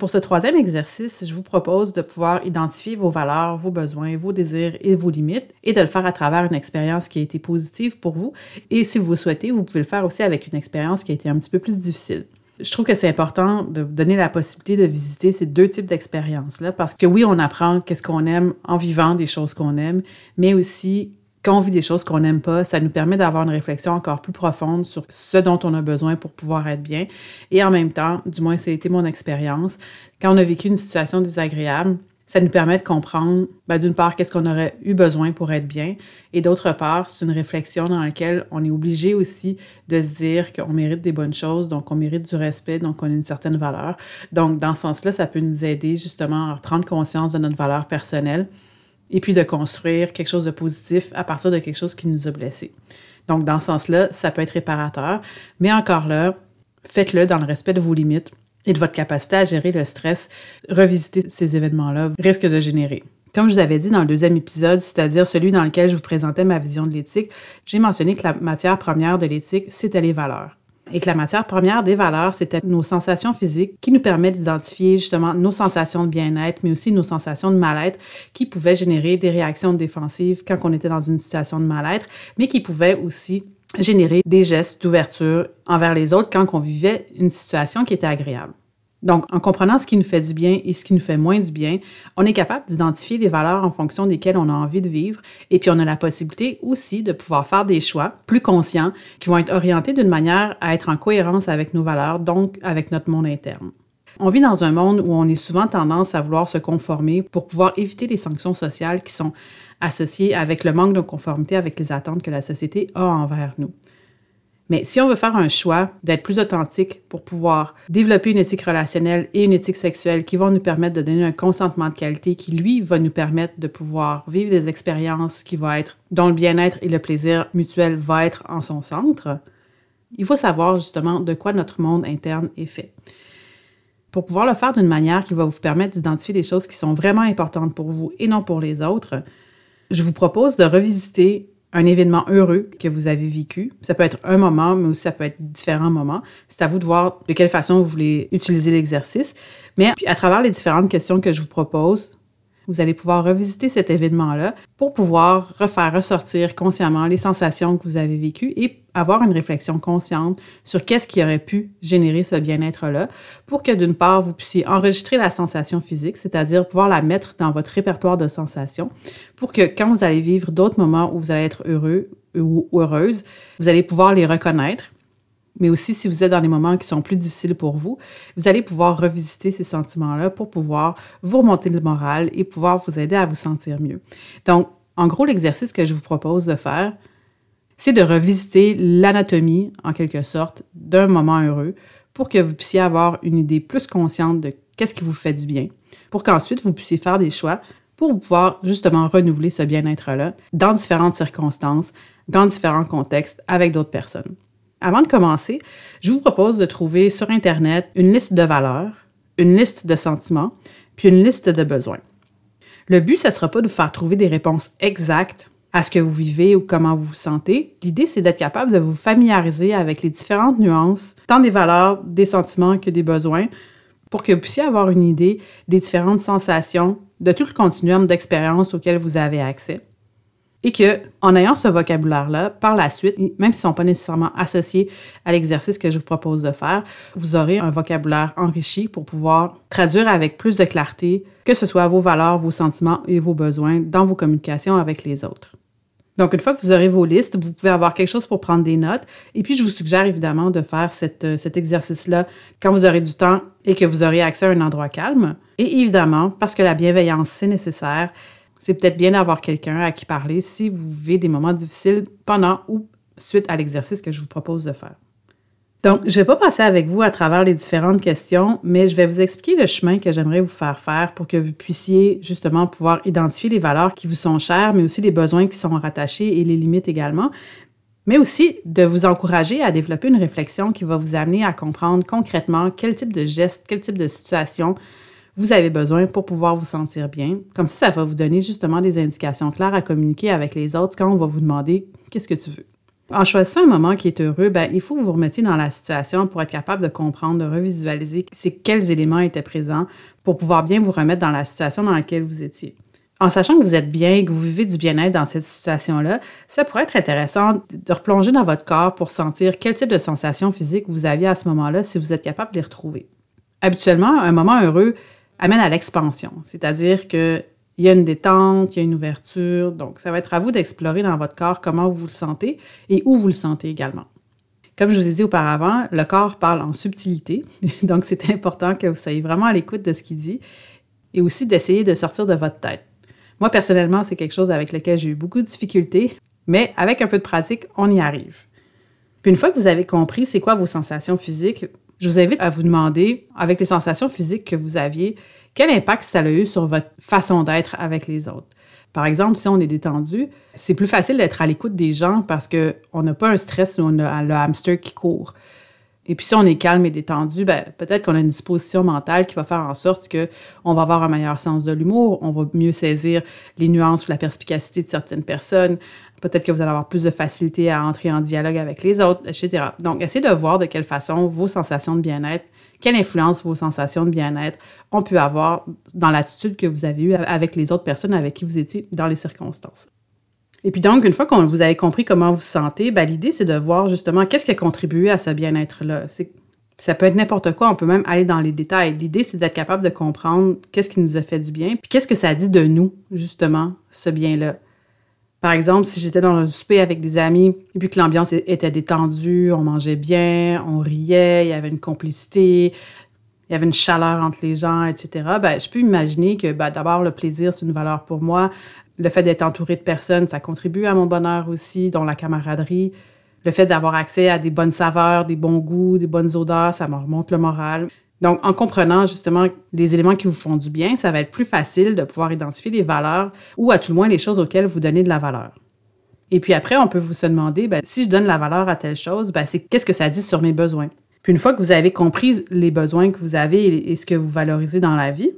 Pour ce troisième exercice, je vous propose de pouvoir identifier vos valeurs, vos besoins, vos désirs et vos limites et de le faire à travers une expérience qui a été positive pour vous. Et si vous souhaitez, vous pouvez le faire aussi avec une expérience qui a été un petit peu plus difficile. Je trouve que c'est important de donner la possibilité de visiter ces deux types d'expériences-là parce que oui, on apprend qu'est-ce qu'on aime en vivant des choses qu'on aime, mais aussi quand on vit des choses qu'on n'aime pas, ça nous permet d'avoir une réflexion encore plus profonde sur ce dont on a besoin pour pouvoir être bien. Et en même temps, du moins, été mon expérience, quand on a vécu une situation désagréable, ça nous permet de comprendre, ben, d'une part, qu'est-ce qu'on aurait eu besoin pour être bien, et d'autre part, c'est une réflexion dans laquelle on est obligé aussi de se dire qu'on mérite des bonnes choses, donc on mérite du respect, donc on a une certaine valeur. Donc, dans ce sens-là, ça peut nous aider justement à prendre conscience de notre valeur personnelle et puis de construire quelque chose de positif à partir de quelque chose qui nous a blessés. Donc, dans ce sens-là, ça peut être réparateur, mais encore là, faites-le dans le respect de vos limites et de votre capacité à gérer le stress. Revisiter ces événements-là risque de générer. Comme je vous avais dit dans le deuxième épisode, c'est-à-dire celui dans lequel je vous présentais ma vision de l'éthique, j'ai mentionné que la matière première de l'éthique, c'était les valeurs et que la matière première des valeurs, c'était nos sensations physiques qui nous permettent d'identifier justement nos sensations de bien-être, mais aussi nos sensations de mal-être qui pouvaient générer des réactions défensives quand on était dans une situation de mal-être, mais qui pouvaient aussi générer des gestes d'ouverture envers les autres quand on vivait une situation qui était agréable. Donc, en comprenant ce qui nous fait du bien et ce qui nous fait moins du bien, on est capable d'identifier les valeurs en fonction desquelles on a envie de vivre et puis on a la possibilité aussi de pouvoir faire des choix plus conscients qui vont être orientés d'une manière à être en cohérence avec nos valeurs, donc avec notre monde interne. On vit dans un monde où on est souvent tendance à vouloir se conformer pour pouvoir éviter les sanctions sociales qui sont associées avec le manque de conformité avec les attentes que la société a envers nous. Mais si on veut faire un choix d'être plus authentique pour pouvoir développer une éthique relationnelle et une éthique sexuelle qui vont nous permettre de donner un consentement de qualité qui, lui, va nous permettre de pouvoir vivre des expériences qui vont être, dont le bien-être et le plaisir mutuel va être en son centre, il faut savoir justement de quoi notre monde interne est fait. Pour pouvoir le faire d'une manière qui va vous permettre d'identifier des choses qui sont vraiment importantes pour vous et non pour les autres, je vous propose de revisiter un événement heureux que vous avez vécu. Ça peut être un moment, mais aussi ça peut être différents moments. C'est à vous de voir de quelle façon vous voulez utiliser l'exercice. Mais à travers les différentes questions que je vous propose, vous allez pouvoir revisiter cet événement-là pour pouvoir refaire ressortir consciemment les sensations que vous avez vécues et avoir une réflexion consciente sur qu'est-ce qui aurait pu générer ce bien-être-là pour que d'une part, vous puissiez enregistrer la sensation physique, c'est-à-dire pouvoir la mettre dans votre répertoire de sensations pour que quand vous allez vivre d'autres moments où vous allez être heureux ou heureuse, vous allez pouvoir les reconnaître mais aussi si vous êtes dans des moments qui sont plus difficiles pour vous, vous allez pouvoir revisiter ces sentiments-là pour pouvoir vous remonter le moral et pouvoir vous aider à vous sentir mieux. Donc, en gros, l'exercice que je vous propose de faire, c'est de revisiter l'anatomie, en quelque sorte, d'un moment heureux pour que vous puissiez avoir une idée plus consciente de qu'est-ce qui vous fait du bien, pour qu'ensuite vous puissiez faire des choix pour pouvoir justement renouveler ce bien-être-là dans différentes circonstances, dans différents contextes, avec d'autres personnes. Avant de commencer, je vous propose de trouver sur Internet une liste de valeurs, une liste de sentiments, puis une liste de besoins. Le but, ce ne sera pas de vous faire trouver des réponses exactes à ce que vous vivez ou comment vous vous sentez. L'idée, c'est d'être capable de vous familiariser avec les différentes nuances, tant des valeurs, des sentiments que des besoins, pour que vous puissiez avoir une idée des différentes sensations, de tout le continuum d'expérience auquel vous avez accès et que en ayant ce vocabulaire-là, par la suite, même s'ils ne sont pas nécessairement associés à l'exercice que je vous propose de faire, vous aurez un vocabulaire enrichi pour pouvoir traduire avec plus de clarté que ce soit vos valeurs, vos sentiments et vos besoins dans vos communications avec les autres. Donc, une fois que vous aurez vos listes, vous pouvez avoir quelque chose pour prendre des notes. Et puis, je vous suggère évidemment de faire euh, cet exercice-là quand vous aurez du temps et que vous aurez accès à un endroit calme. Et évidemment, parce que la bienveillance, c'est nécessaire, c'est peut-être bien d'avoir quelqu'un à qui parler si vous vivez des moments difficiles pendant ou suite à l'exercice que je vous propose de faire. Donc, je ne vais pas passer avec vous à travers les différentes questions, mais je vais vous expliquer le chemin que j'aimerais vous faire faire pour que vous puissiez justement pouvoir identifier les valeurs qui vous sont chères, mais aussi les besoins qui sont rattachés et les limites également, mais aussi de vous encourager à développer une réflexion qui va vous amener à comprendre concrètement quel type de geste, quel type de situation vous avez besoin pour pouvoir vous sentir bien. Comme ça, ça va vous donner justement des indications claires à communiquer avec les autres quand on va vous demander qu'est-ce que tu veux. En choisissant un moment qui est heureux, ben, il faut que vous remettiez dans la situation pour être capable de comprendre, de revisualiser quels éléments étaient présents pour pouvoir bien vous remettre dans la situation dans laquelle vous étiez. En sachant que vous êtes bien, que vous vivez du bien-être dans cette situation-là, ça pourrait être intéressant de replonger dans votre corps pour sentir quel type de sensations physiques vous aviez à ce moment-là si vous êtes capable de les retrouver. Habituellement, un moment heureux amène à l'expansion, c'est-à-dire que il y a une détente, il y a une ouverture. Donc, ça va être à vous d'explorer dans votre corps comment vous le sentez et où vous le sentez également. Comme je vous ai dit auparavant, le corps parle en subtilité, donc c'est important que vous soyez vraiment à l'écoute de ce qu'il dit et aussi d'essayer de sortir de votre tête. Moi, personnellement, c'est quelque chose avec lequel j'ai eu beaucoup de difficultés, mais avec un peu de pratique, on y arrive. Puis une fois que vous avez compris c'est quoi vos sensations physiques, je vous invite à vous demander, avec les sensations physiques que vous aviez, quel impact ça a eu sur votre façon d'être avec les autres. Par exemple, si on est détendu, c'est plus facile d'être à l'écoute des gens parce qu'on n'a pas un stress ou on a le hamster qui court. Et puis si on est calme et détendu, ben, peut-être qu'on a une disposition mentale qui va faire en sorte qu'on va avoir un meilleur sens de l'humour, on va mieux saisir les nuances ou la perspicacité de certaines personnes, peut-être que vous allez avoir plus de facilité à entrer en dialogue avec les autres, etc. Donc, essayez de voir de quelle façon vos sensations de bien-être quelle influence vos sensations de bien-être ont pu avoir dans l'attitude que vous avez eue avec les autres personnes avec qui vous étiez dans les circonstances. Et puis donc, une fois que vous avez compris comment vous vous sentez, ben, l'idée, c'est de voir justement qu'est-ce qui a contribué à ce bien-être-là. Ça peut être n'importe quoi, on peut même aller dans les détails. L'idée, c'est d'être capable de comprendre qu'est-ce qui nous a fait du bien, puis qu'est-ce que ça dit de nous, justement, ce bien-là. Par exemple, si j'étais dans un souper avec des amis et puis que l'ambiance était détendue, on mangeait bien, on riait, il y avait une complicité, il y avait une chaleur entre les gens, etc., ben, je peux imaginer que ben, d'abord, le plaisir, c'est une valeur pour moi. Le fait d'être entouré de personnes, ça contribue à mon bonheur aussi, dont la camaraderie. Le fait d'avoir accès à des bonnes saveurs, des bons goûts, des bonnes odeurs, ça me remonte le moral. Donc, en comprenant justement les éléments qui vous font du bien, ça va être plus facile de pouvoir identifier les valeurs ou à tout le moins les choses auxquelles vous donnez de la valeur. Et puis après, on peut vous se demander, ben, si je donne la valeur à telle chose, ben, c'est qu'est-ce que ça dit sur mes besoins? Puis une fois que vous avez compris les besoins que vous avez et ce que vous valorisez dans la vie,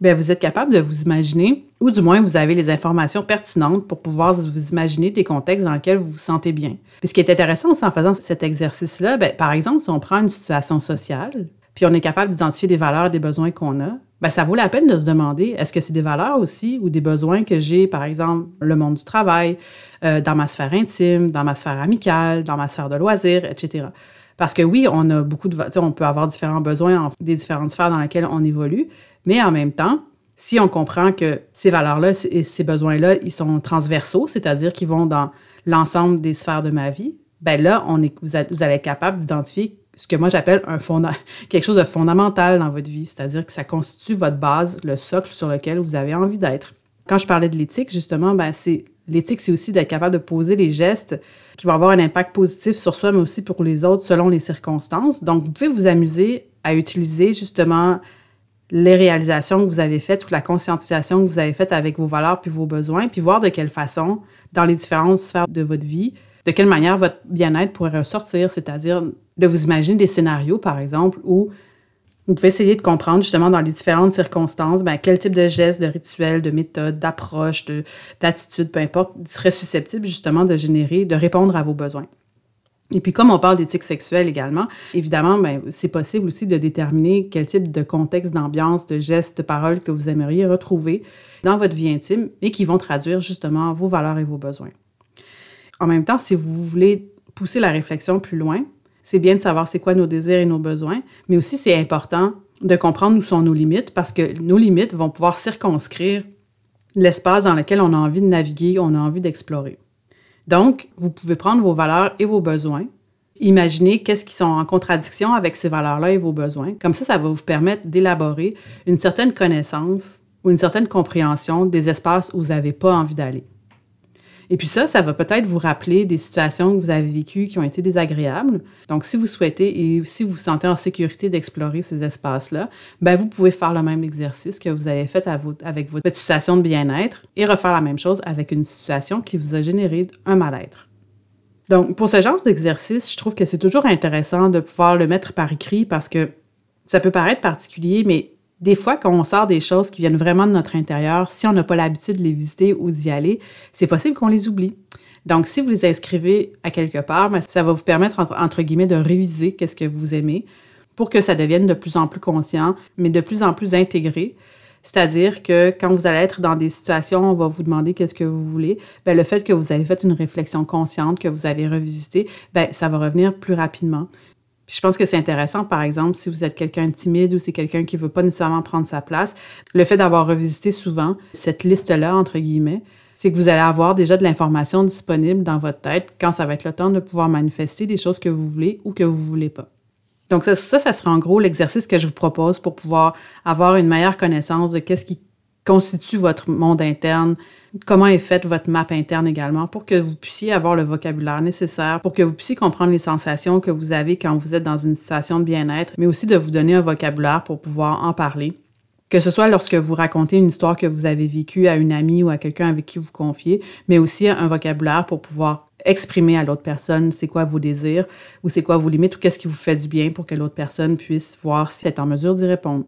ben, vous êtes capable de vous imaginer, ou du moins vous avez les informations pertinentes pour pouvoir vous imaginer des contextes dans lesquels vous vous sentez bien. Puis ce qui est intéressant aussi en faisant cet exercice-là, ben, par exemple, si on prend une situation sociale, puis on est capable d'identifier des valeurs, des besoins qu'on a, ben ça vaut la peine de se demander est-ce que c'est des valeurs aussi ou des besoins que j'ai, par exemple, le monde du travail, euh, dans ma sphère intime, dans ma sphère amicale, dans ma sphère de loisirs, etc. Parce que oui, on a beaucoup de, on peut avoir différents besoins en, des différentes sphères dans lesquelles on évolue, mais en même temps, si on comprend que ces valeurs-là et ces besoins-là, ils sont transversaux, c'est-à-dire qu'ils vont dans l'ensemble des sphères de ma vie, ben là, on est, vous, allez être capable d'identifier ce que moi j'appelle un quelque chose de fondamental dans votre vie, c'est-à-dire que ça constitue votre base, le socle sur lequel vous avez envie d'être. Quand je parlais de l'éthique, justement, ben c'est l'éthique, c'est aussi d'être capable de poser les gestes qui vont avoir un impact positif sur soi, mais aussi pour les autres selon les circonstances. Donc, vous pouvez vous amuser à utiliser justement les réalisations que vous avez faites ou la conscientisation que vous avez faite avec vos valeurs puis vos besoins, puis voir de quelle façon, dans les différentes sphères de votre vie, de quelle manière votre bien-être pourrait ressortir, c'est-à-dire de vous imaginer des scénarios, par exemple, où vous pouvez essayer de comprendre justement dans les différentes circonstances ben, quel type de gestes, de rituels, de méthodes, d'approches, d'attitudes, peu importe, serait susceptible justement de générer, de répondre à vos besoins. Et puis, comme on parle d'éthique sexuelle également, évidemment, ben, c'est possible aussi de déterminer quel type de contexte, d'ambiance, de gestes, de paroles que vous aimeriez retrouver dans votre vie intime et qui vont traduire justement vos valeurs et vos besoins. En même temps, si vous voulez pousser la réflexion plus loin, c'est bien de savoir c'est quoi nos désirs et nos besoins, mais aussi c'est important de comprendre où sont nos limites parce que nos limites vont pouvoir circonscrire l'espace dans lequel on a envie de naviguer, on a envie d'explorer. Donc, vous pouvez prendre vos valeurs et vos besoins, imaginer qu'est-ce qui sont en contradiction avec ces valeurs-là et vos besoins. Comme ça, ça va vous permettre d'élaborer une certaine connaissance ou une certaine compréhension des espaces où vous n'avez pas envie d'aller. Et puis ça, ça va peut-être vous rappeler des situations que vous avez vécues qui ont été désagréables. Donc, si vous souhaitez et si vous vous sentez en sécurité d'explorer ces espaces-là, ben vous pouvez faire le même exercice que vous avez fait avec votre situation de bien-être et refaire la même chose avec une situation qui vous a généré un mal-être. Donc, pour ce genre d'exercice, je trouve que c'est toujours intéressant de pouvoir le mettre par écrit parce que ça peut paraître particulier, mais des fois, quand on sort des choses qui viennent vraiment de notre intérieur, si on n'a pas l'habitude de les visiter ou d'y aller, c'est possible qu'on les oublie. Donc, si vous les inscrivez à quelque part, ben, ça va vous permettre, entre, guillemets, de réviser qu'est-ce que vous aimez pour que ça devienne de plus en plus conscient, mais de plus en plus intégré. C'est-à-dire que quand vous allez être dans des situations, on va vous demander qu'est-ce que vous voulez, bien, le fait que vous avez fait une réflexion consciente, que vous avez revisité, bien, ça va revenir plus rapidement. Je pense que c'est intéressant, par exemple, si vous êtes quelqu'un de timide ou c'est quelqu'un qui ne veut pas nécessairement prendre sa place, le fait d'avoir revisité souvent cette liste-là, entre guillemets, c'est que vous allez avoir déjà de l'information disponible dans votre tête quand ça va être le temps de pouvoir manifester des choses que vous voulez ou que vous ne voulez pas. Donc ça, ça, ça sera en gros l'exercice que je vous propose pour pouvoir avoir une meilleure connaissance de qu'est-ce qui constitue votre monde interne, comment est faite votre map interne également, pour que vous puissiez avoir le vocabulaire nécessaire, pour que vous puissiez comprendre les sensations que vous avez quand vous êtes dans une situation de bien-être, mais aussi de vous donner un vocabulaire pour pouvoir en parler? Que ce soit lorsque vous racontez une histoire que vous avez vécue à une amie ou à quelqu'un avec qui vous confiez, mais aussi un vocabulaire pour pouvoir exprimer à l'autre personne c'est quoi vos désirs ou c'est quoi vos limites ou qu'est-ce qui vous fait du bien pour que l'autre personne puisse voir si elle est en mesure d'y répondre.